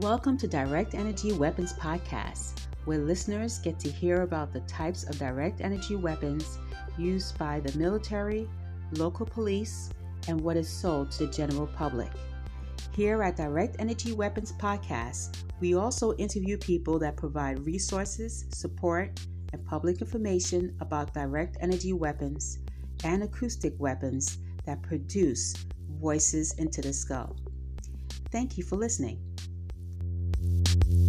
Welcome to Direct Energy Weapons Podcast, where listeners get to hear about the types of direct energy weapons used by the military, local police, and what is sold to the general public. Here at Direct Energy Weapons Podcast, we also interview people that provide resources, support, and public information about direct energy weapons and acoustic weapons that produce voices into the skull. Thank you for listening you